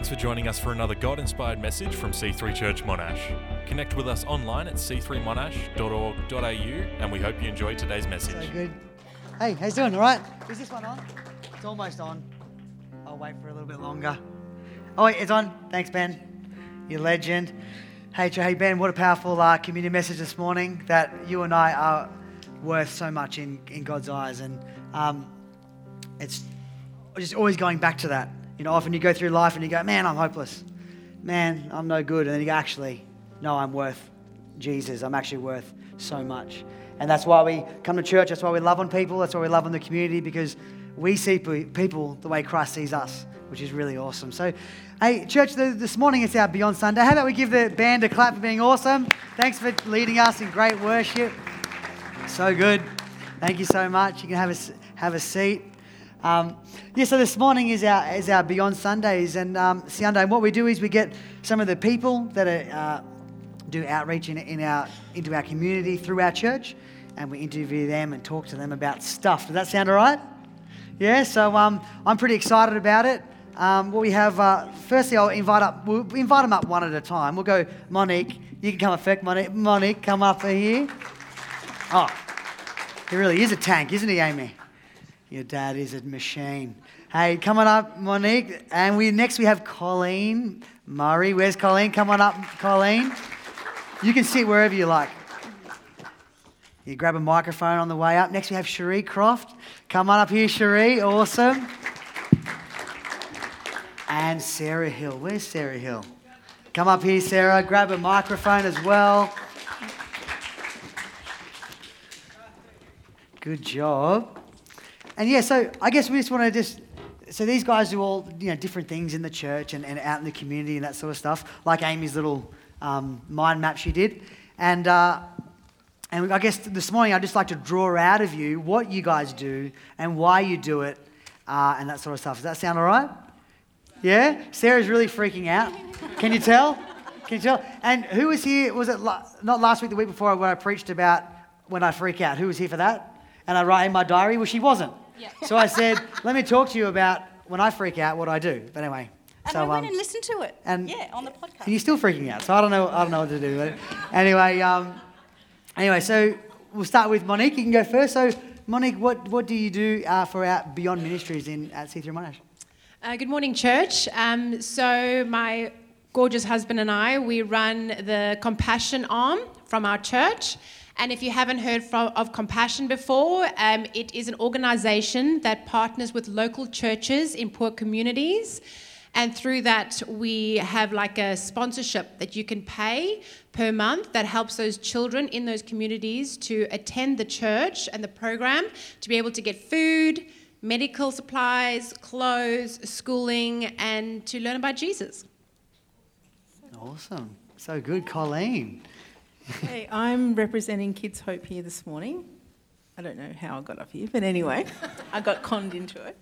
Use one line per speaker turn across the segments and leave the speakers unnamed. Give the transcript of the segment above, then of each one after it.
Thanks for joining us for another God inspired message from C3 Church Monash. Connect with us online at c3monash.org.au and we hope you enjoy today's message.
So good. Hey, how's it doing? All right? Is this one on? It's almost on. I'll wait for a little bit longer. Oh, wait, it's on. Thanks, Ben. You're legend. Hey, hey, Ben, what a powerful uh, community message this morning that you and I are worth so much in, in God's eyes. And um, it's just always going back to that. You know, often you go through life and you go, man, I'm hopeless. Man, I'm no good. And then you go, actually, no, I'm worth Jesus. I'm actually worth so much. And that's why we come to church. That's why we love on people. That's why we love on the community because we see people the way Christ sees us, which is really awesome. So, hey, church, this morning it's our Beyond Sunday. How about we give the band a clap for being awesome? Thanks for leading us in great worship. So good. Thank you so much. You can have a, have a seat. Um, yeah, so this morning is our, is our Beyond Sundays. And um, Sunday, and what we do is we get some of the people that are, uh, do outreach in, in our, into our community through our church, and we interview them and talk to them about stuff. Does that sound all right? Yeah, so um, I'm pretty excited about it. Um, what we have, uh, firstly, I'll invite up, we'll invite them up one at a time. We'll go, Monique, you can come up. Monique, Monique, come up here. Oh, he really is a tank, isn't he, Amy? Your dad is a machine. Hey, come on up, Monique. And we next we have Colleen Murray. Where's Colleen? Come on up, Colleen. You can sit wherever you like. You grab a microphone on the way up. Next we have Cherie Croft. Come on up here, Cherie. Awesome. And Sarah Hill. Where's Sarah Hill? Come up here, Sarah. Grab a microphone as well. Good job. And yeah, so I guess we just want to just so these guys do all you know different things in the church and, and out in the community and that sort of stuff, like Amy's little um, mind map she did. And uh, and I guess this morning I'd just like to draw out of you what you guys do and why you do it uh, and that sort of stuff. Does that sound all right? Yeah? Sarah's really freaking out. Can you tell? Can you tell? And who was here? Was it la- not last week, the week before, when I preached about when I freak out? Who was here for that? And I write in my diary, well, she wasn't.
Yeah.
So I said, let me talk to you about when I freak out, what I do. But anyway.
And
so,
I went
um,
and listened to it.
and-
yeah, on the podcast.
and you're still freaking out, so I don't know. I don't know what to do. But anyway, um, anyway, so we'll start with Monique. You can go first. So, Monique, what, what do you do uh, for our Beyond Ministries in at C3 Monash?
Uh, good morning, church. Um, so, my gorgeous husband and I, we run the Compassion arm from our church. And if you haven't heard from, of Compassion before, um, it is an organization that partners with local churches in poor communities. And through that, we have like a sponsorship that you can pay per month that helps those children in those communities to attend the church and the program to be able to get food, medical supplies, clothes, schooling, and to learn about Jesus.
Awesome. So good, Colleen.
Hey, I'm representing Kids Hope here this morning. I don't know how I got up here, but anyway, I got conned into it.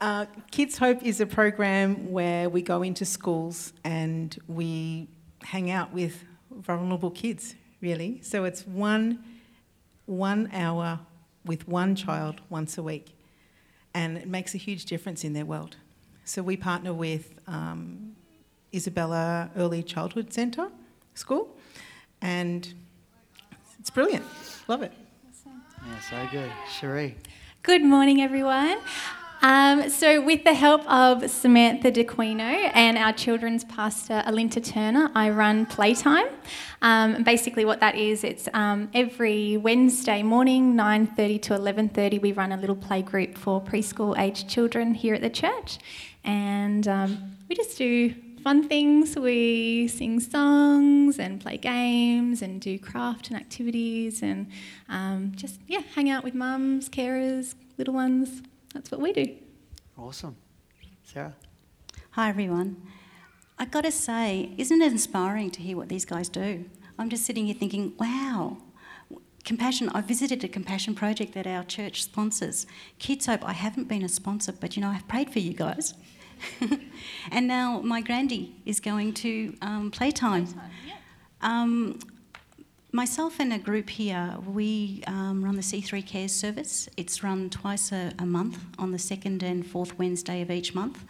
Uh, Kids Hope is a program where we go into schools and we hang out with vulnerable kids, really. So it's one, one hour with one child once a week, and it makes a huge difference in their world. So we partner with um, Isabella Early Childhood Centre School, and it's brilliant. Love it.
Yeah, so good. Cherie.
Good morning, everyone. Um, so, with the help of Samantha DeQuino and our children's pastor Alinta Turner, I run Playtime. Um, basically, what that is, it's um, every Wednesday morning, 9:30 to 11:30, we run a little play group for preschool-aged children here at the church, and um, we just do fun things. We sing songs and play games and do craft and activities and um, just yeah, hang out with mums, carers, little ones. That's what we do.
Awesome. Sarah.
Hi, everyone. i got to say, isn't it inspiring to hear what these guys do? I'm just sitting here thinking, wow. Compassion, I visited a compassion project that our church sponsors. Kids Hope, I haven't been a sponsor, but you know, I've prayed for you guys. and now my grandy is going to um, playtime. Um, myself and a group here, we um, run the C3 Cares service. It's run twice a, a, month on the second and fourth Wednesday of each month.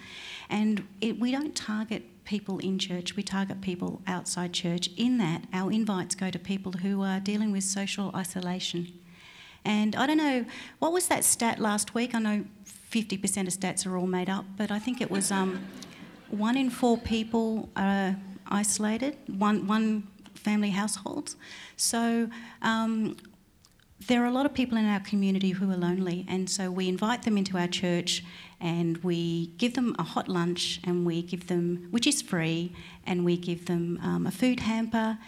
And it, we don't target people in church, we target people outside church. In that, our invites go to people who are dealing with social isolation. And I don't know, what was that stat last week? I know 50% of stats are all made up, but I think it was um, one in four people are isolated, one, one family households. So um, there are a lot of people in our community who are lonely, and so we invite them into our church and we give them a hot lunch and we give them, which is free, and we give them um, a food hamper.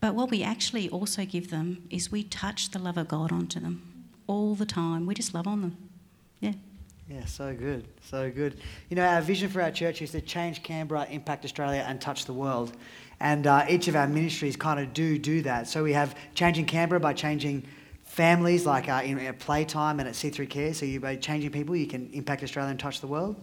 But what we actually also give them is we touch the love of God onto them all the time. We just love on them. Yeah.
So good, so good. You know, our vision for our church is to change Canberra, impact Australia, and touch the world. And uh, each of our ministries kind of do do that. So we have changing Canberra by changing families, like uh, in, playtime and at C3 Care. So you by changing people, you can impact Australia and touch the world.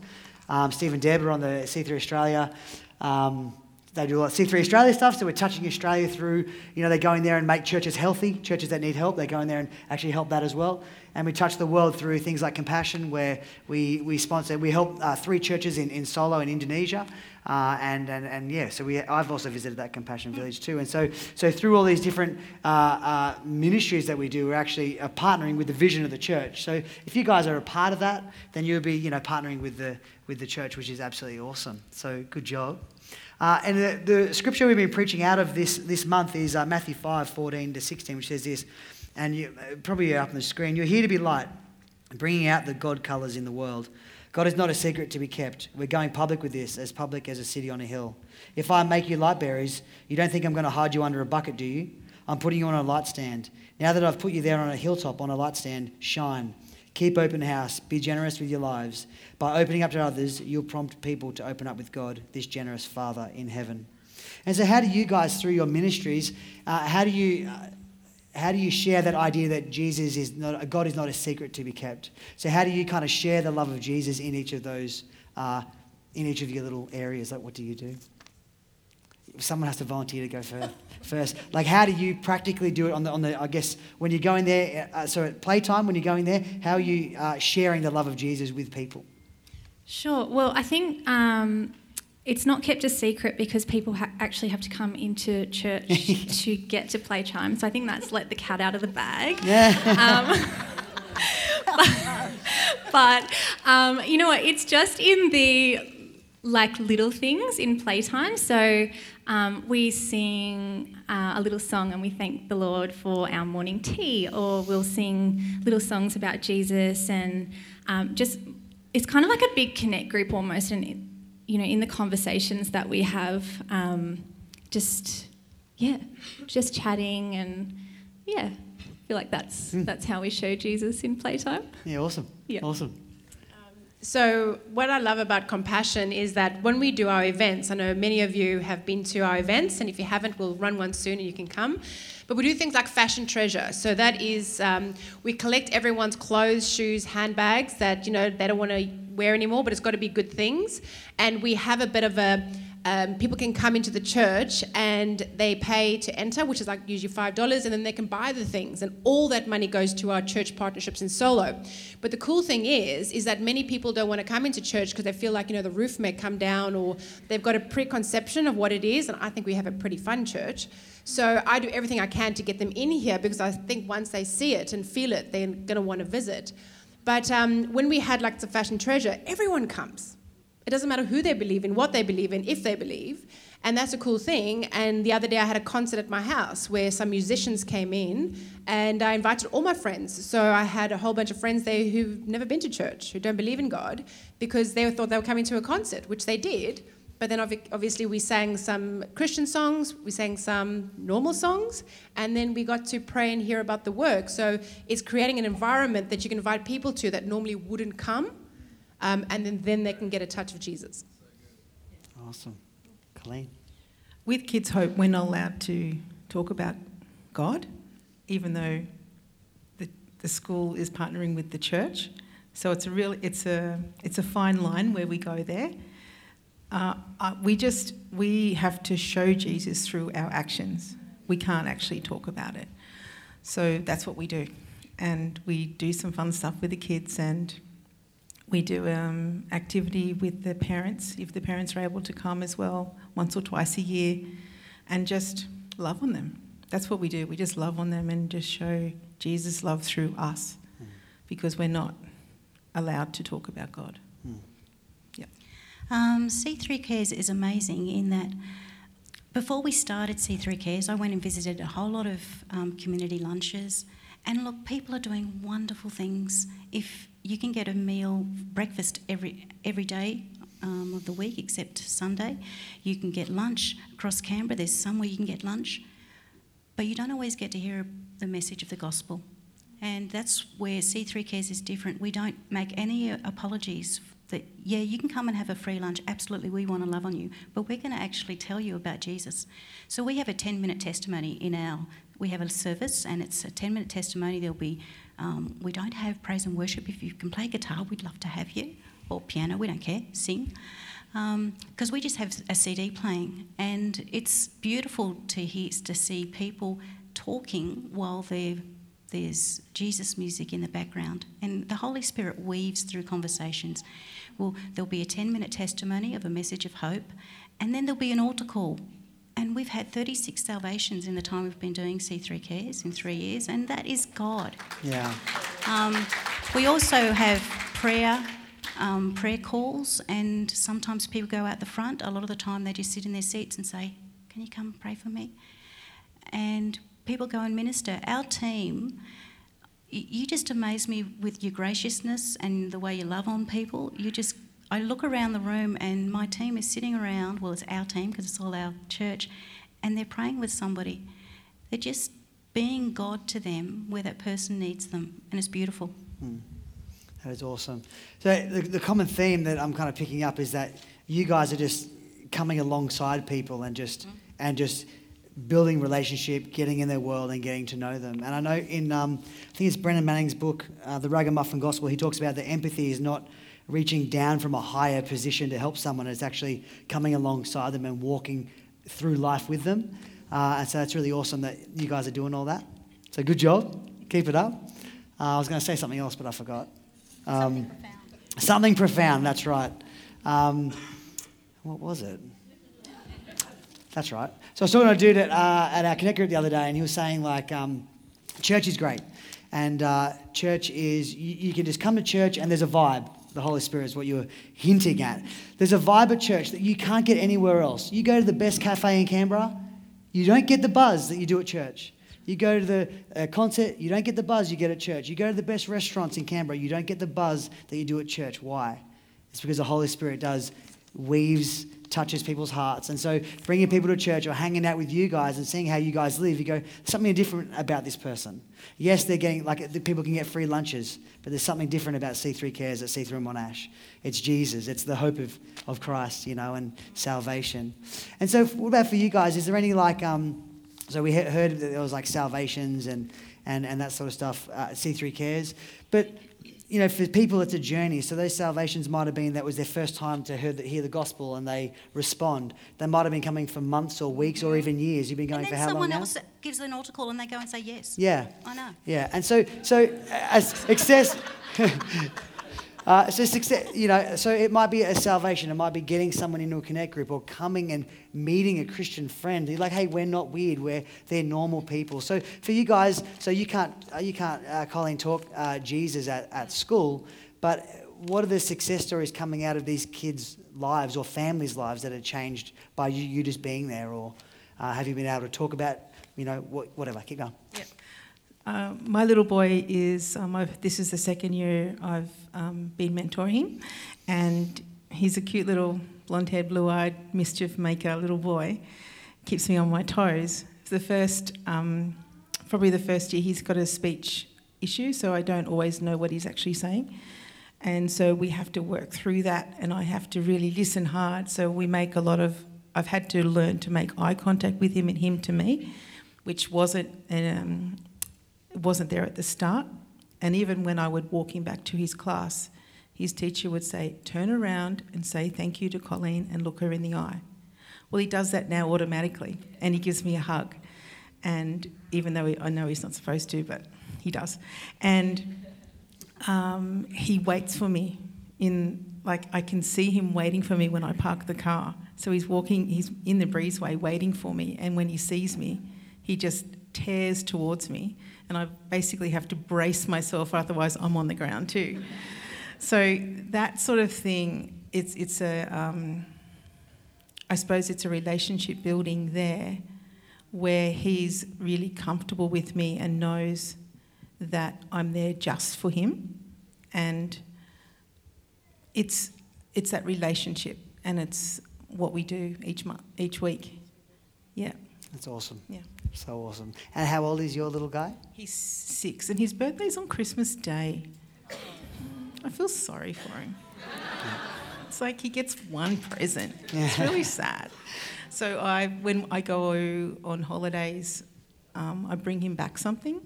Um, Steve and Deb are on the C3 Australia. Um, they do a lot of C3 Australia stuff, so we're touching Australia through, you know, they go in there and make churches healthy, churches that need help, they go in there and actually help that as well. And we touch the world through things like Compassion, where we, we sponsor, we help uh, three churches in, in Solo in Indonesia. Uh, and, and, and yeah, so we, I've also visited that Compassion Village too. And so, so through all these different uh, uh, ministries that we do, we're actually uh, partnering with the vision of the church. So if you guys are a part of that, then you'll be, you know, partnering with the, with the church, which is absolutely awesome. So good job. Uh, and the, the, scripture we've been preaching out of this, this month is uh, Matthew 5 14 to 16, which says this, and you, uh, probably up on the screen You're here to be light, bringing out the God colours in the world. God is not a secret to be kept. We're going public with this, as public as a city on a hill. If I make you light bearers, you don't think I'm going to hide you under a bucket, do you? I'm putting you on a light stand. Now that I've put you there on a hilltop on a light stand, shine. Keep open house. Be generous with your lives. By opening up to others, you'll prompt people to open up with God, this generous Father in heaven. And so, how do you guys, through your ministries, uh, how do you. Uh, how do you share that idea that Jesus is not, God is not a secret to be kept? So, how do you kind of share the love of Jesus in each of those, uh, in each of your little areas? Like, what do you do? Someone has to volunteer to go first first. Like, how do you practically do it on the, on the I guess, when you're going there? Uh, so, at playtime, when you're going there, how are you uh, sharing the love of Jesus with people?
Sure. Well, I think um, it's not kept a secret because people ha- actually have to come into church to get to playtime. So, I think that's let the cat out of the bag.
Yeah.
Um, but, but um, you know what? It's just in the like little things in playtime. So um, we sing uh, a little song and we thank the Lord for our morning tea, or we'll sing little songs about Jesus, and um, just it's kind of like a big connect group almost. And you know, in the conversations that we have, um, just yeah, just chatting and yeah, I feel like that's mm. that's how we show Jesus in playtime.
Yeah, awesome. Yeah, awesome.
So, what I love about Compassion is that when we do our events, I know many of you have been to our events, and if you haven't, we'll run one soon and you can come. But we do things like fashion treasure. So that is, um, we collect everyone's clothes, shoes, handbags that you know they don't want to wear anymore, but it's got to be good things. And we have a bit of a um, people can come into the church and they pay to enter, which is like usually five dollars, and then they can buy the things, and all that money goes to our church partnerships in Solo. But the cool thing is, is that many people don't want to come into church because they feel like you know the roof may come down, or they've got a preconception of what it is, and I think we have a pretty fun church. So I do everything I can to get them in here because I think once they see it and feel it, they're going to want to visit. But um, when we had like the fashion treasure, everyone comes it doesn't matter who they believe in, what they believe in, if they believe. And that's a cool thing. And the other day I had a concert at my house where some musicians came in and I invited all my friends. So I had a whole bunch of friends there who've never been to church, who don't believe in God, because they thought they were coming to a concert, which they did. But then obviously we sang some Christian songs, we sang some normal songs, and then we got to pray and hear about the work. So it's creating an environment that you can invite people to that normally wouldn't come um, and then, then they can get a touch of Jesus.
Awesome. Colleen?
With Kids Hope, we're not allowed to talk about God, even though the, the school is partnering with the church. So it's a real, it's a, it's a fine line where we go there. Uh, uh, we just, we have to show Jesus through our actions we can't actually talk about it. So that's what we do. And we do some fun stuff with the kids and we do um, activity with the parents, if the parents are able to come as well, once or twice a year, and just love on them. That's what we do. We just love on them and just show Jesus' love through us because we're not allowed to talk about God.
Um, C3 Cares is amazing in that before we started C3 Cares, I went and visited a whole lot of um, community lunches. And look, people are doing wonderful things. If you can get a meal, breakfast every every day um, of the week except Sunday, you can get lunch across Canberra. There's somewhere you can get lunch, but you don't always get to hear the message of the gospel. And that's where C3 Cares is different. We don't make any apologies that, yeah, you can come and have a free lunch. Absolutely, we want to love on you. But we're going to actually tell you about Jesus. So we have a 10 minute testimony in our, we have a service and it's a 10 minute testimony. There'll be, um, we don't have praise and worship. If you can play guitar, we'd love to have you. Or piano, we don't care, sing. Because um, we just have a CD playing. And it's beautiful to hear, to see people talking while there's Jesus music in the background, and the Holy Spirit weaves through conversations. Well, there'll be a 10 minute testimony of a message of hope, and then there'll be an altar call. And we've had 36 salvations in the time we've been doing C3 Cares in three years, and that is God.
Yeah.
Um, we also have prayer. Um, prayer calls, and sometimes people go out the front. A lot of the time, they just sit in their seats and say, Can you come pray for me? And people go and minister. Our team, you just amaze me with your graciousness and the way you love on people. You just, I look around the room and my team is sitting around, well, it's our team because it's all our church, and they're praying with somebody. They're just being God to them where that person needs them, and it's beautiful.
Hmm. That is awesome. So, the, the common theme that I'm kind of picking up is that you guys are just coming alongside people and just, mm. and just, building relationship, getting in their world, and getting to know them. And I know in, um, I think it's Brennan Manning's book, uh, The Ragamuffin Gospel, he talks about that empathy is not reaching down from a higher position to help someone, it's actually coming alongside them and walking through life with them. Uh, and so that's really awesome that you guys are doing all that. So good job. Keep it up. Uh, I was going to say something else, but I forgot. Um, something profound. Something profound, that's right. Um, what was it? That's right. So I was talking to a dude at, uh, at our Connect group the other day, and he was saying, like, um, church is great. And uh, church is, you, you, can just come to church and there's a vibe. The Holy Spirit is what you were hinting at. There's a vibe at church that you can't get anywhere else. You go to the best cafe in Canberra, you don't get the buzz that you do at church. You go to the uh, concert, you don't get the buzz you get at church. You go to the best restaurants in Canberra, you don't get the buzz that you do at church. Why? It's because the Holy Spirit does weaves touches people's hearts. And so bringing people to church or hanging out with you guys and seeing how you guys live, you go, something different about this person. Yes, they're getting, like, people can get free lunches, but there's something different about C3 Cares at C3 Monash. It's Jesus. It's the hope of, of Christ, you know, and salvation. And so what about for you guys? Is there any, like, um, so we heard that there was, like, salvations and, and, and that sort of stuff, uh, C3 Cares. But you know, for people, it's a journey. So those salvations might have been that was their first time to hear the, hear the gospel and they respond. They might have been coming for months or weeks or even years. You've been going
for
how long
now? someone else gives an altar call and they go and say yes.
Yeah.
I know.
Yeah. And so, so as success... Uh, so success, you know, so it might be a salvation. It might be getting someone into a connect group or coming and meeting a Christian friend. You're like, hey, we're not weird. We're they're normal people. So for you guys, so you can't uh, you can't uh, Colleen talk uh, Jesus at, at school, but what are the success stories coming out of these kids' lives or families' lives that are changed by you, you just being there, or uh, have you been able to talk about, you know, what, whatever? Keep going.
Yep. Uh, my little boy is, um, this is the second year I've um, been mentoring him, and he's a cute little blonde haired, blue eyed, mischief maker little boy. Keeps me on my toes. the first, um, probably the first year, he's got a speech issue, so I don't always know what he's actually saying. And so we have to work through that, and I have to really listen hard. So we make a lot of, I've had to learn to make eye contact with him and him to me, which wasn't um, wasn't there at the start. And even when I would walk him back to his class, his teacher would say, Turn around and say thank you to Colleen and look her in the eye. Well, he does that now automatically and he gives me a hug. and even though he, I know he's not supposed to, but he does. And um, he waits for me in like I can see him waiting for me when I park the car. So he's walking, he's in the breezeway waiting for me, and when he sees me, he just tears towards me, and I basically have to brace myself, otherwise I'm on the ground too. So that sort of thing, it's it's a, um, I suppose it's a relationship building there, where he's really comfortable with me and knows that I'm there just for him, and it's it's that relationship, and it's what we do each month, each week. Yeah,
That's awesome.
yeah.
So awesome. And how old is your little guy?
He's six, and his birthday's on Christmas Day. I feel sorry for him. It's like he gets one present. It's really sad. So I, when I go on holidays, um, I bring him back something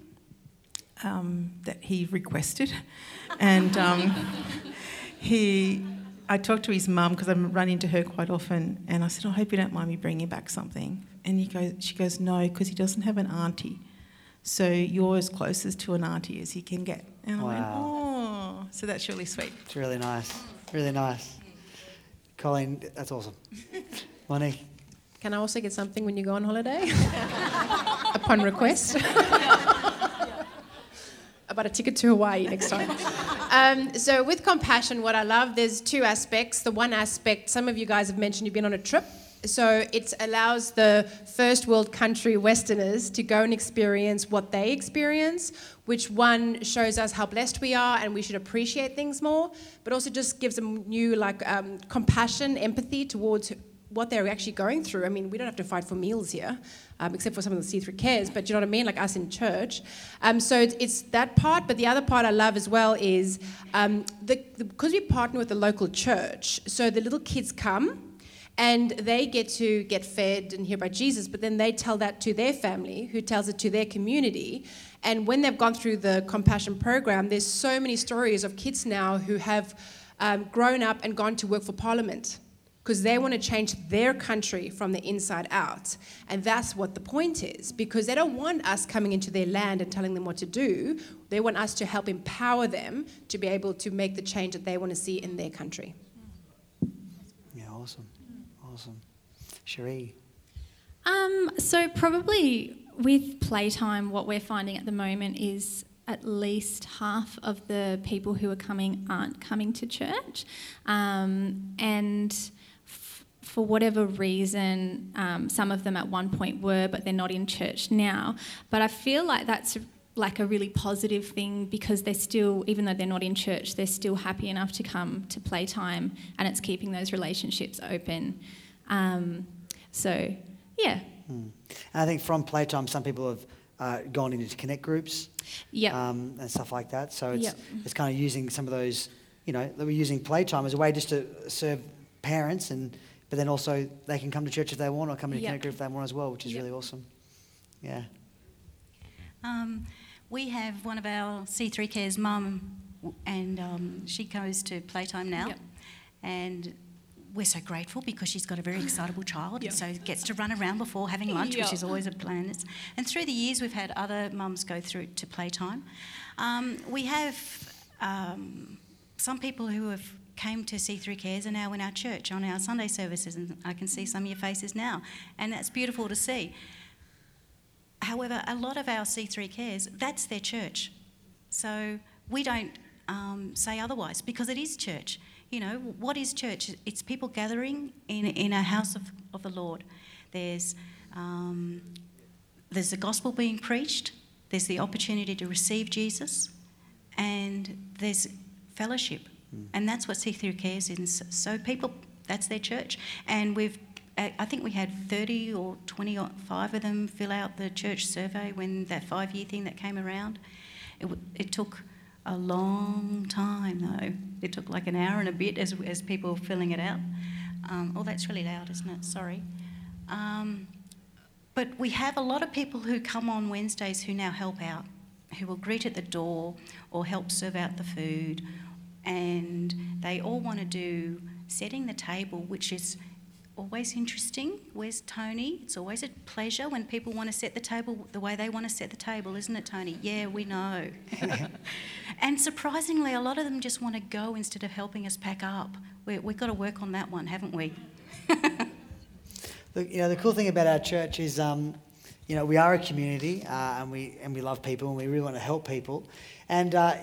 um, that he requested, and um, he. I talked to his mum because I run into her quite often, and I said, "I hope you don't mind me bringing back something." And he goes, she goes, "No, because he doesn't have an auntie." So you're as closest to an auntie as he can get. And I went, oh, so that's really sweet.
It's really nice. Really nice. Colleen, that's awesome. Monique,
Can I also get something when you go on holiday? Upon request. About a ticket to Hawaii next time. Um, so, with compassion, what I love, there's two aspects. The one aspect, some of you guys have mentioned you've been on a trip. So, it allows the first world country Westerners to go and experience what they experience, which one shows us how blessed we are and we should appreciate things more, but also just gives them new, like, um, compassion, empathy towards what they're actually going through. I mean, we don't have to fight for meals here, um, except for some of the C3 cares, but you know what I mean? Like us in church. Um, so it's, it's that part, but the other part I love as well is um, the, the, because we partner with the local church, so the little kids come. And they get to get fed and hear about Jesus, but then they tell that to their family, who tells it to their community. And when they've gone through the compassion program, there's so many stories of kids now who have um, grown up and gone to work for Parliament because they want to change their country from the inside out. And that's what the point is, because they don't want us coming into their land and telling them what to do. They want us to help empower them to be able to make the change that they want to see in their country.
yeah, awesome. Awesome. Cherie,
Um, so probably with playtime, what we're finding at the moment is at least half of the people who are coming aren't coming to church, um, and for whatever reason, um, some of them at one point were, but they're not in church now. But I feel like that's like a really positive thing because they're still, even though they're not in church, they're still happy enough to come to playtime, and it's keeping those relationships open. Um, so, yeah,
and I think from playtime, some people have uh, gone into connect groups
Yep.
um, and stuff like that. So it's
Yep.
it's kind of using some of those, you know, that we're using playtime as a way just to serve parents, and but then also they can come to church if they want, or come into
Yep.
connect group if they want as well, which is
Yep.
really awesome. Yeah.
Um, we have one of our C3 Cares mum, and um, she goes to playtime now.
Yep.
And we're so grateful because she's got a very excitable child,
Yep.
so gets to run around before having lunch, which is always a plan. And through the years, we've had other mums go through to playtime. Um, we have um, some people who have came to C3 Cares are now in our church on our Sunday services, and I can see some of your faces now, and that's beautiful to see. However, a lot of our C3 Cares, that's their church. So we don't um, say otherwise because it is church. You know, what is church? It's people gathering in, in a house of, of the Lord. There's, um, there's the gospel being preached, there's the opportunity to receive Jesus, and there's fellowship. And that's what C3 Cares is. So people, that's their church. And we've I think we had 30 or 25 of them fill out the church survey when that five year thing that came around. It, it took a long time though. It took like an hour and a bit as, as people were filling it out. Um, oh, that's really loud, isn't it? Sorry. Um, but we have a lot of people who come on Wednesdays who now help out, who will greet at the door or help serve out the food. And they all want to do setting the table, which is always interesting. Where's Tony? It's always a pleasure when people want to set the table the way they want to set the table, isn't it, Tony? Yeah, we know. and surprisingly, a lot of them just want to go instead of helping us pack up. We, we've got to work on that one, haven't we?
Look, you know, the cool thing about our church is, um, you know, we are a community uh, and we and we love people and we really want to help people. And uh,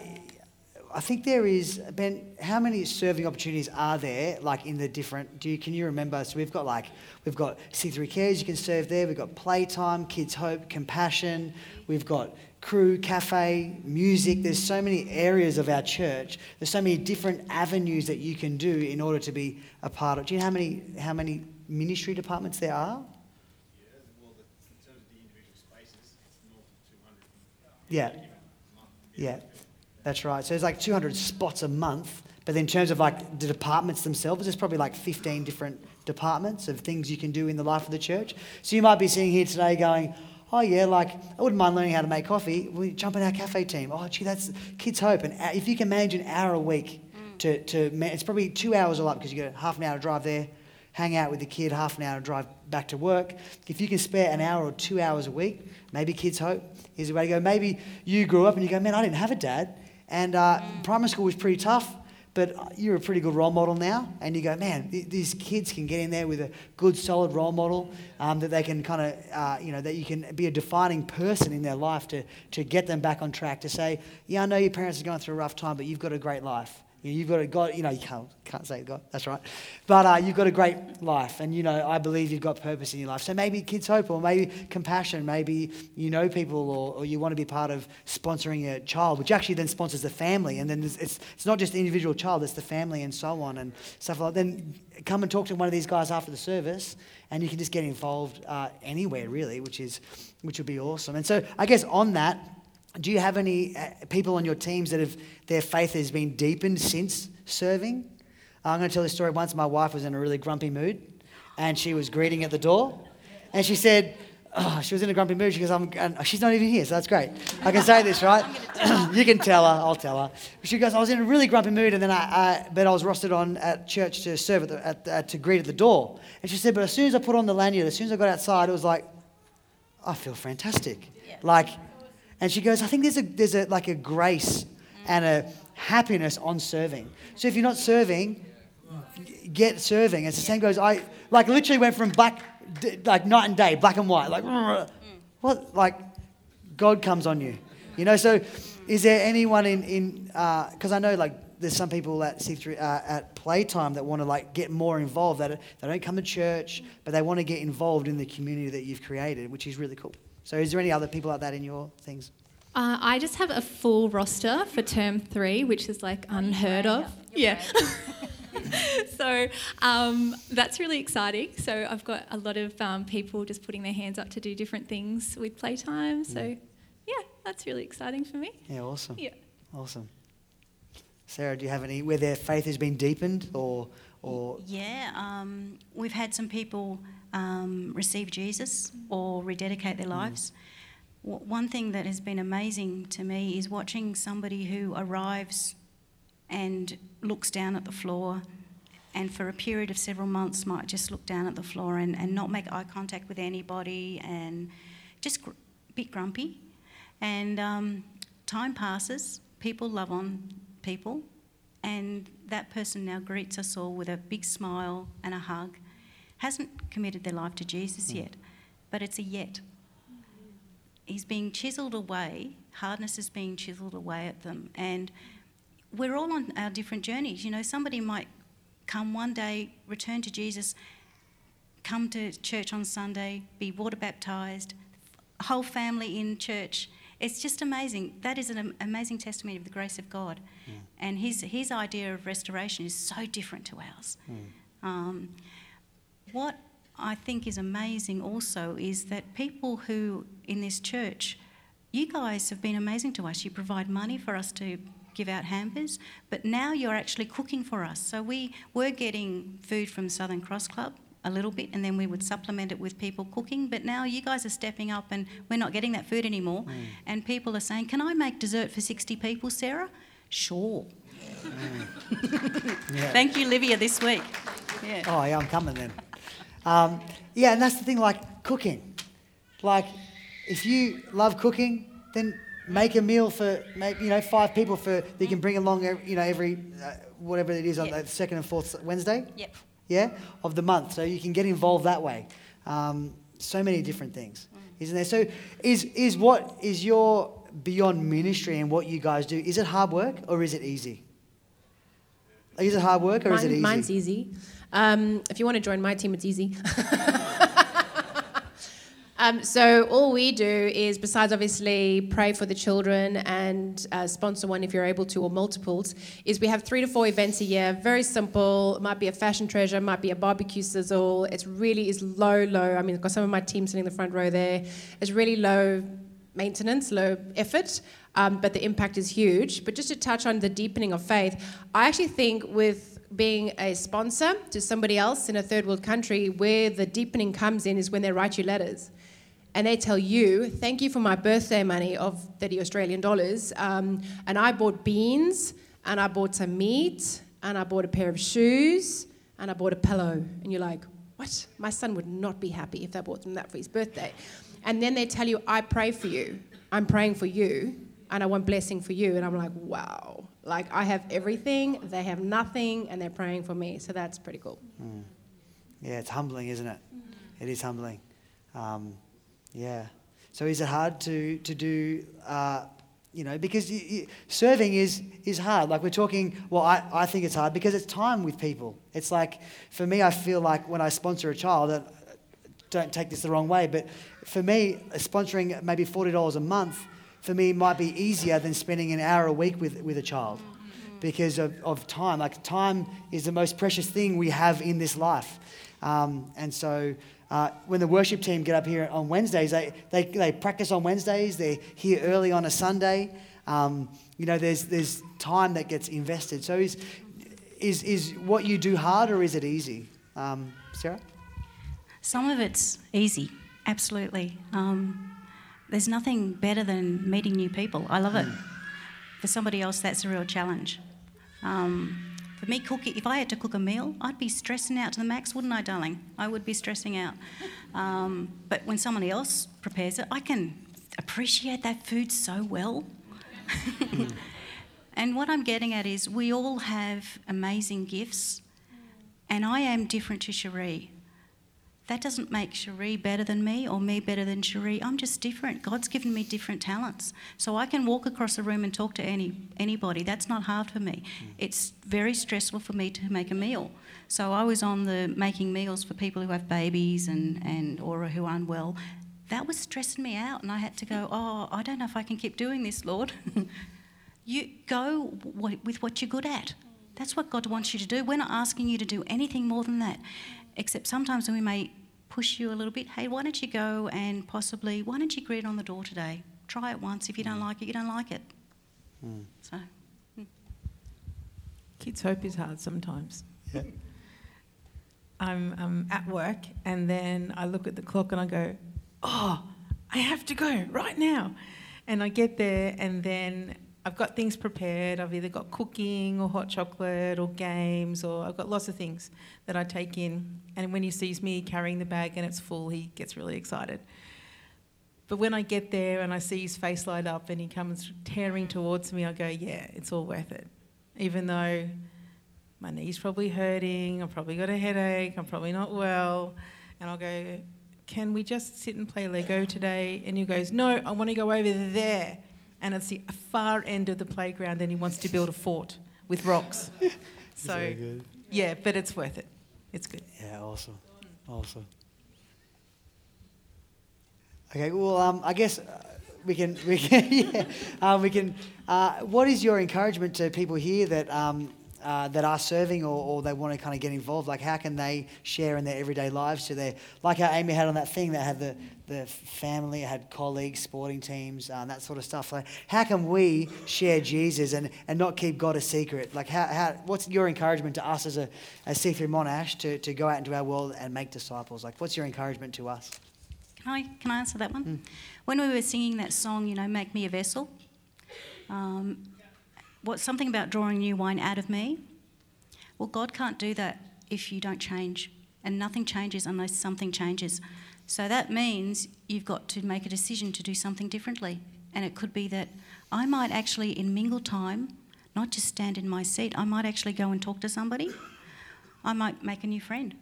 I think there is Ben. How many serving opportunities are there? Like in the different? Do you can you remember? So we've got like we've got C3 Cares. You can serve there. We've got Playtime, Kids Hope, Compassion. We've got Crew, Cafe, Music. There's so many areas of our church. There's so many different avenues that you can do in order to be a part of. Do you know how many how many ministry departments there are? Yeah. Yeah. That's right. So there's like 200 spots a month. But in terms of like the departments themselves, there's probably like 15 different departments of things you can do in the life of the church. So you might be sitting here today going, oh yeah, like I wouldn't mind learning how to make coffee. We jump in our cafe team. Oh gee, that's Kids Hope. And uh, if you can manage an hour a week mm. to, to it's probably two hours a lot because you get half an hour to drive there, hang out with the kid, half an hour to drive back to work. If you can spare an hour or two hours a week, maybe Kids Hope is the way to go. Maybe you grew up and you go, man, I didn't have a dad. And uh, primary school was pretty tough, but you're a pretty good role model now. And you go, man, th- these kids can get in there with a good, solid role model um, that they can kind of, uh, you know, that you can be a defining person in their life to, to get them back on track. To say, yeah, I know your parents are going through a rough time, but you've got a great life. You've got a God, you know, you can't, can't say God, that's right. But uh, you've got a great life, and you know, I believe you've got purpose in your life. So maybe Kids Hope, or maybe Compassion, maybe you know people, or, or you want to be part of sponsoring a child, which actually then sponsors the family. And then it's, it's, it's not just the individual child, it's the family and so on and stuff like that. Then come and talk to one of these guys after the service, and you can just get involved uh, anywhere, really, which, is, which would be awesome. And so I guess on that, do you have any uh, people on your teams that have their faith has been deepened since serving? I'm going to tell this story. Once my wife was in a really grumpy mood, and she was greeting at the door, and she said, oh, she was in a grumpy mood. She goes, I'm, and she's not even here, so that's great. I can say this, right? you can tell her. I'll tell her. She goes, I was in a really grumpy mood, and then I, I but I was rostered on at church to serve at, the, at, at to greet at the door. And she said, but as soon as I put on the lanyard, as soon as I got outside, it was like, I feel fantastic. Like, and she goes, I think there's a there's a like a grace and a happiness on serving. So if you're not serving, get serving. As the same goes, I like literally went from black, like night and day, black and white, like what, like God comes on you, you know. So is there anyone in in because I know like there's some people at C3 uh, at playtime that want to like get more involved. That they don't come to church, but they want to get involved in the community that you've created, which is really cool. So is there any other people like that in your things?
Uh, I just have a full roster for term three, which is like unheard of. Yeah. so um, that's really exciting. So I've got a lot of um, people just putting their hands up to do different things with playtime. So yeah, that's really exciting for me.
Yeah, awesome.
Yeah.
Awesome. Sarah, do you have any where their faith has been deepened or or
Yeah, um, we've had some people um, receive Jesus or rededicate their lives. W- one thing that has been amazing to me is watching somebody who arrives and looks down at the floor and for a period of several months might just look down at the floor and, and not make eye contact with anybody and just gr- a bit grumpy. And um, time passes, people love on people, and that person now greets us all with a big smile and a hug. Hasn't committed their life to Jesus hmm. yet, but it's a yet. He's being chiselled away, hardness is being chiselled away at them, and we're all on our different journeys. You know, somebody might come one day, return to Jesus, come to church on Sunday, be water baptized, whole family in church. It's just amazing. That is an amazing testimony of the grace of God. And his, his idea of restoration is so different to ours. Um, what I think is amazing also is that people who in this church, you guys have been amazing to us. You provide money for us to give out hampers, but now you're actually cooking for us. So we were getting food from Southern Cross Club a little bit and then we would supplement it with people cooking but now you guys are stepping up and we're not getting that food anymore and people are saying can i make dessert for 60 people sarah sure
yeah.
thank you livia this week yeah
Oh yeah, I'm coming then. Um, yeah, and that's the thing, like cooking. Like, if you love cooking, then make a meal for make, you know five people for that you can bring along you know every uh, whatever it is on
Yeah.
the second and fourth Wednesday.
Yep.
Yeah, of the month, so you can get involved that way. Um, so many different things, isn't there? So is is what is your beyond ministry and what you guys do? Is it hard work or is it easy? Is it hard work or is it easy?
Mine's easy. Um, if you want to join my team, it's easy. um, so all we do is, besides obviously pray for the children and uh, sponsor one if you're able to, or multiples, is we have three to four events a year. Very simple. It might be a fashion treasure, might be a barbecue sizzle. It's really is low, low. I mean, I've got some of my team sitting in the front row there. It's really low maintenance, low effort, um, but the impact is huge. But just to touch on the deepening of faith, I actually think with being a sponsor to somebody else in a third world country, where the deepening comes in is when they write you letters. And they tell you, thank you for my birthday money of 30 Australian dollars. Um, and I bought beans, and I bought some meat, and I bought a pair of shoes, and I bought a pillow. And you're like, what? My son would not be happy if I bought him that for his birthday. And then they tell you, I pray for you. I'm praying for you, and I want blessing for you. And I'm like, wow. Like, I have everything, they have nothing, and they're praying for me. So that's pretty cool.
Yeah, it's humbling, isn't it? It is humbling. Um, yeah. So is it hard to to do? Uh, you know, because you, you, serving is is hard. Like we're talking. Well, I, I think it's hard because it's time with people. It's like for me, I feel like when I sponsor a child, don't take this the wrong way, but for me, sponsoring maybe forty dollars a month for me might be easier than spending an hour a week with with a child because of, of time. Like, time is the most precious thing we have in this life. Um, and so, uh, when the worship team get up here on Wednesdays, they, they, they practice on Wednesdays, they're here early on a Sunday. Um, you know, there's, there's time that gets invested. So, is, is, is what you do hard or is it easy? Um, Sarah?
Some of it's easy, absolutely. Um, there's nothing better than meeting new people. I love it. For somebody else, that's a real challenge. Um, for me, cooking, if I had to cook a meal, I'd be stressing out to the max, wouldn't I, darling? I would be stressing out. Um, but when somebody else prepares it, I can appreciate that food so well. and what I'm getting at is we all have amazing gifts, and I am different to Cherie. That doesn't make Cherie better than me or me better than Cherie. I'm just different. God's given me different talents. So I can walk across a room and talk to any anybody. That's not hard for me. Hmm. It's very stressful for me to make a meal. So I was on the making meals for people who have babies and, and or who are unwell. That was stressing me out and I had to go, "Oh, I don't know if I can keep doing this, Lord." you go with what you're good at. That's what God wants you to do. We're not asking you to do anything more than that. Except sometimes when we may push you a little bit. Hey, why don't you go and possibly, why don't you greet on the door today? Try it once. If you don't mm. like it, you don't like it. Mm. So, hmm.
Kids' hope is hard sometimes.
Yeah.
I'm, I'm at work and then I look at the clock and I go, oh, I have to go right now. And I get there and then I've got things prepared. I've either got cooking or hot chocolate or games or I've got lots of things that I take in. And when he sees me carrying the bag and it's full, he gets really excited. But when I get there and I see his face light up and he comes tearing towards me, I go, yeah, it's all worth it. Even though my knee's probably hurting, I've probably got a headache, I'm probably not well. And I'll go, can we just sit and play Lego today? And he goes, no, I want to go over there. And it's the far end of the playground and he wants to build a fort with rocks. so, yeah, but it's worth it. It's good.
Yeah, awesome. Awesome. Okay, well, um, I guess uh, we can, we can, yeah, um, we can. Uh, what is your encouragement to people here that um, uh, that are serving or, or they want to kind of get involved? Like, how can they share in their everyday lives? To their like how Amy had on that thing that had the the family, had colleagues, sporting teams, uh, that sort of stuff. Like, how can we share Jesus and, and not keep God a secret? Like, how, how what's your encouragement to us as a as C3 Monash to, to go out into our world and make disciples? Like, what's your encouragement to us?
can I, can I answer that one? When we were singing that song, you know, Make Me a Vessel, um, what, something about drawing new wine out of me. Well, God can't do that if you don't change and nothing changes unless something changes. So that means you've got to make a decision to do something differently. And it could be that I might actually, in mingle time, not just stand in my seat, I might actually go and talk to somebody. I might make a new friend.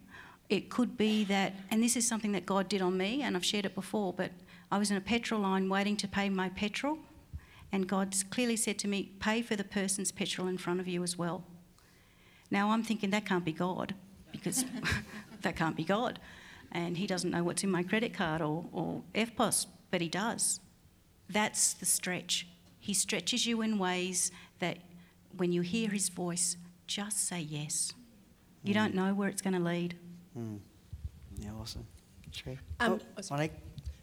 It could be that, and this is something that God did on me, and I've shared it before, but I was in a petrol line waiting to pay my petrol, and God clearly said to me, Pay for the person's petrol in front of you as well. Now I'm thinking that can't be God, because that can't be God. And He doesn't know what's in my credit card or, or EFTPOS, but He does. That's the stretch. He stretches you in ways that when you hear His voice, just say yes. You don't know where it's going to lead.
Yeah, awesome. Tree.
Um,
oh, Monique.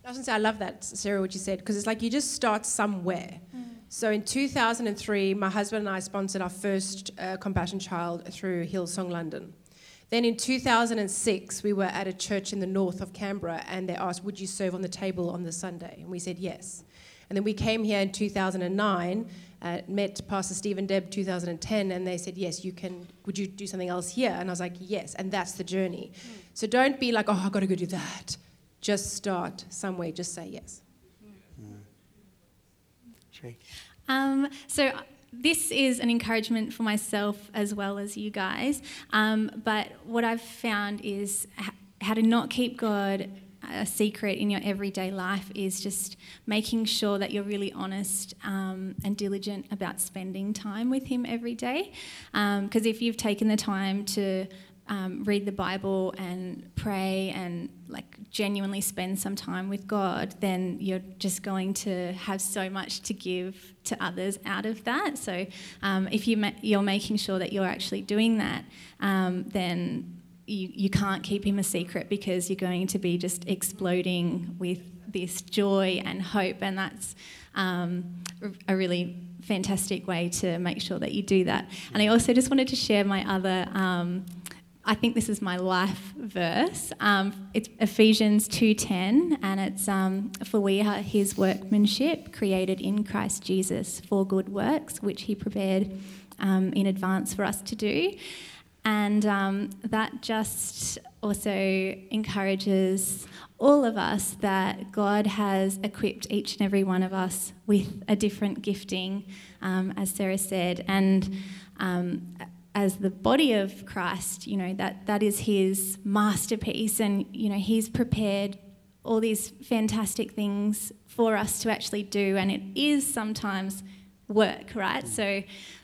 I was going to say, I love that, Sarah, what you said, because it's like you just start somewhere. So in 2003, my husband and I sponsored our first uh, compassion child through Hillsong London. Then in 2006, we were at a church in the north of Canberra, and they asked, Would you serve on the table on the Sunday? And we said yes. And then we came here in 2009, uh, met Pastor Stephen Deb 2010, and they said, Yes, you can. Would you do something else here? And I was like, Yes. And that's the journey. So don't be like, Oh, I've got to go do that. Just start somewhere, just say yes.
Um, so this is an encouragement for myself as well as you guys. Um, but what I've found is how to not keep God a secret in your everyday life is just making sure that you're really honest um, and diligent about spending time with Him every day. Because if you've taken the time to um, read the Bible and pray and like genuinely spend some time with God, then you're just going to have so much to give to others out of that. So um, if you ma- you're making sure that you're actually doing that, um, then you, you can't keep him a secret because you're going to be just exploding with this joy and hope, and that's um, a really fantastic way to make sure that you do that. And I also just wanted to share my other. I think this is my life verse. Um, it's Ephesians 2:10, and it's um, for we are His workmanship, created in Christ Jesus for good works, which He prepared um, in advance for us to do. And um, that just also encourages all of us that God has equipped each and every one of us with a different gifting, um, as Sarah said. And um, as the body of Christ, you know, that, that is his masterpiece. And, you know, he's prepared all these fantastic things for us to actually do. And it is sometimes work, right? So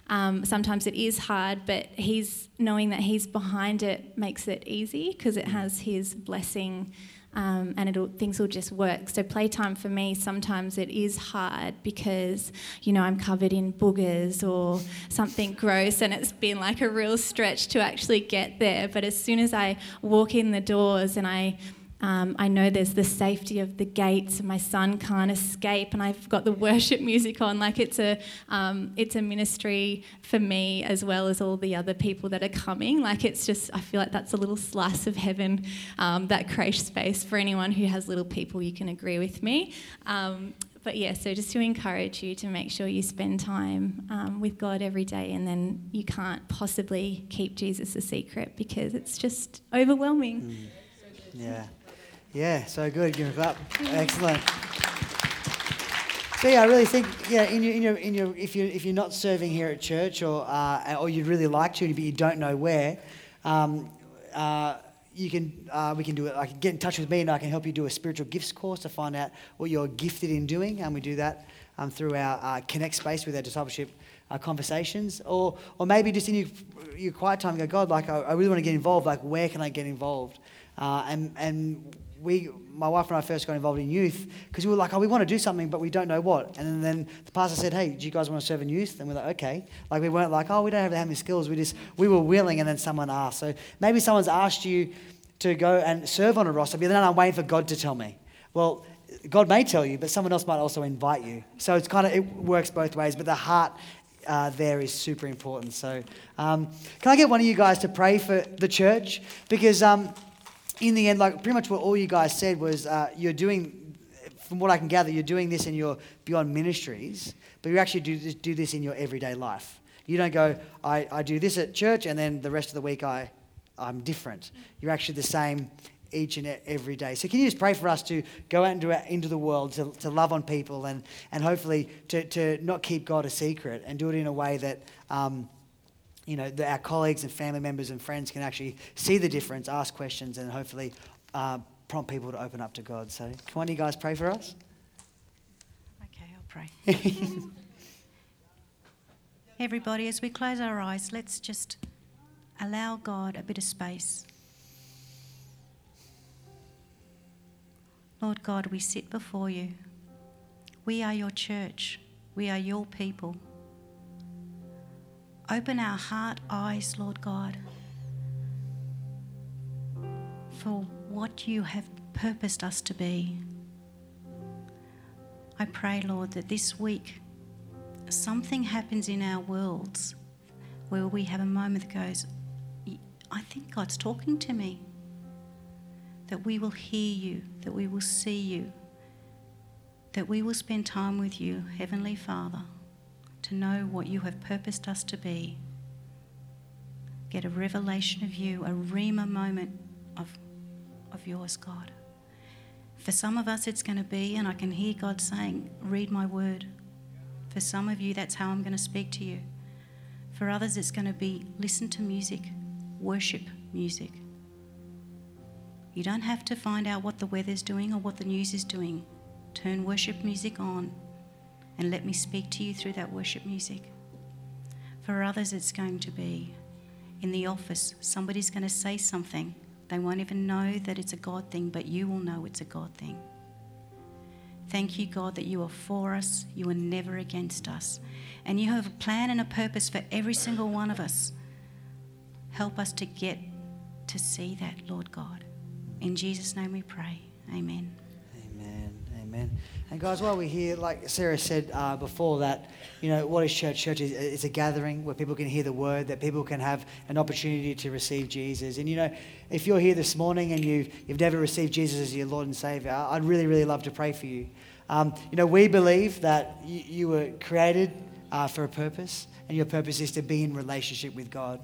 um, sometimes it is hard, but he's knowing that he's behind it makes it easy because it has his blessing. Um, and it'll, things will just work. So playtime for me sometimes it is hard because you know I'm covered in boogers or something gross, and it's been like a real stretch to actually get there. But as soon as I walk in the doors and I um, I know there's the safety of the gates, and my son can't escape, and I've got the worship music on. Like it's a, um, it's a ministry for me as well as all the other people that are coming. Like it's just, I feel like that's a little slice of heaven, um, that creche space for anyone who has little people. You can agree with me. Um, but yeah, so just to encourage you to make sure you spend time um, with God every day, and then you can't possibly keep Jesus a secret because it's just overwhelming.
Yeah. Yeah, so good. Give it up. Excellent. So yeah, I really think yeah, in your, in your, in your, if you if you're not serving here at church or uh, or you'd really like to, but you don't know where, um, uh, you can uh, we can do it. I can get in touch with me and I can help you do a spiritual gifts course to find out what you're gifted in doing, and we do that um, through our uh, Connect space with our discipleship uh, conversations, or or maybe just in your, your quiet time, go God, like I, I really want to get involved. Like where can I get involved? Uh, and and we, my wife and I first got involved in youth because we were like, oh, we want to do something, but we don't know what. And then the pastor said, hey, do you guys want to serve in youth? And we're like, okay. Like we weren't like, oh, we don't have any skills. We just, we were willing, and then someone asked. So maybe someone's asked you to go and serve on a roster, but then I'm waiting for God to tell me. Well, God may tell you, but someone else might also invite you. So it's kind of, it works both ways, but the heart uh, there is super important. So, um, can I get one of you guys to pray for the church? Because um, in the end, like pretty much what all you guys said was uh, you're doing, from what I can gather, you're doing this in your beyond ministries, but you actually do this, do this in your everyday life. You don't go, I, I do this at church, and then the rest of the week I, I'm different. You're actually the same each and every day. So, can you just pray for us to go out into, into the world, to, to love on people, and, and hopefully to, to not keep God a secret and do it in a way that. Um, you know, our colleagues and family members and friends can actually see the difference, ask questions, and hopefully uh, prompt people to open up to God. So, can one of you guys pray for us?
Okay, I'll pray. Everybody, as we close our eyes, let's just allow God a bit of space. Lord God, we sit before you. We are your church. We are your people. Open our heart eyes, Lord God, for what you have purposed us to be. I pray, Lord, that this week something happens in our worlds where we have a moment that goes, I think God's talking to me that we will hear you, that we will see you, that we will spend time with you, Heavenly Father, to know what you have purposed us to be. Get a revelation of you, a Rhema moment of, of yours, God. For some of us, it's going to be, and I can hear God saying, Read my word. For some of you, that's how I'm going to speak to you. For others, it's going to be, Listen to music, worship music. You don't have to find out what the weather's doing or what the news is doing. Turn worship music on and let me speak to you through that worship music. For others, it's going to be in the office, somebody's going to say something. They won't even know that it's a God thing, but you will know it's a God thing. Thank you, God, that you are for us, you are never against us. And you have a plan and a purpose for every single one of us. Help us to get to see that, Lord God. In Jesus' name we pray.
Amen. Amen. And guys, while we're here, like Sarah said uh, before, that you know what is church? Church is, is a gathering where people can hear the word, that people can have an opportunity to receive Jesus. And you know, if you're here this morning and you've you've never received Jesus as your Lord and Savior, I'd really, really love to pray for you. Um, you know, we believe that you, you were created uh, for a purpose, and your purpose is to be in relationship with God.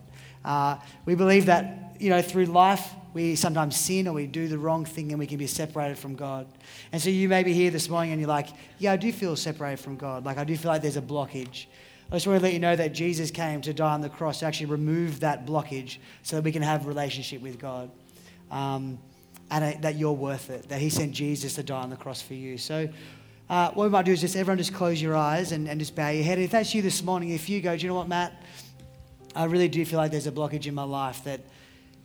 Uh, we believe that, you know, through life, we sometimes sin or we do the wrong thing and we can be separated from God. And so you may be here this morning and you're like, yeah, I do feel separated from God. Like, I do feel like there's a blockage. I just want to let you know that Jesus came to die on the cross to actually remove that blockage so that we can have relationship with God. Um, and that you're worth it, that He sent Jesus to die on the cross for you. So, uh, what we might do is just everyone just close your eyes and, and just bow your head. If that's you this morning, if you go, do you know what, Matt? I really do feel like there's a blockage in my life that,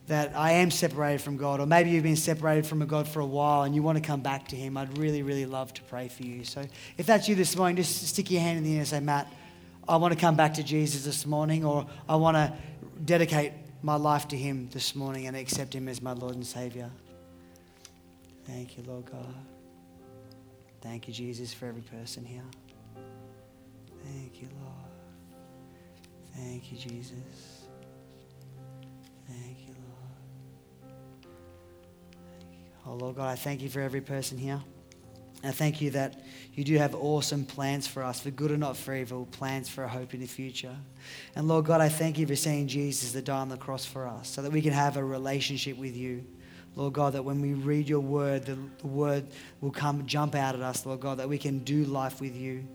that I am separated from God, or maybe you've been separated from a God for a while and you want to come back to Him. I'd really, really love to pray for you. So if that's you this morning, just stick your hand in the air and say, Matt, I want to come back to Jesus this morning, or I want to dedicate my life to Him this morning and accept Him as my Lord and Savior. Thank you, Lord God. Thank you, Jesus, for every person here. Thank you, Lord. Thank you, Jesus. Thank you, Lord. Thank you. Oh, Lord God, I thank you for every person here. I thank you that you do have awesome plans for us, for good and not for evil, plans for a hope in the future. And Lord God, I thank you for sending Jesus to die on the cross for us so that we can have a relationship with you. Lord God, that when we read your word, the, the word will come, jump out at us, Lord God, that we can do life with you,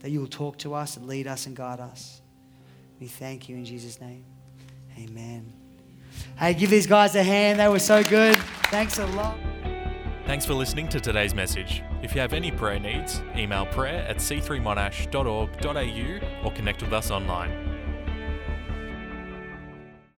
that you will talk to us and lead us and guide us. We thank you in Jesus' name. Amen. Hey, give these guys a hand. They were so good. Thanks a lot.
Thanks for listening to today's message. If you have any prayer needs, email prayer at c3monash.org.au or connect with us online.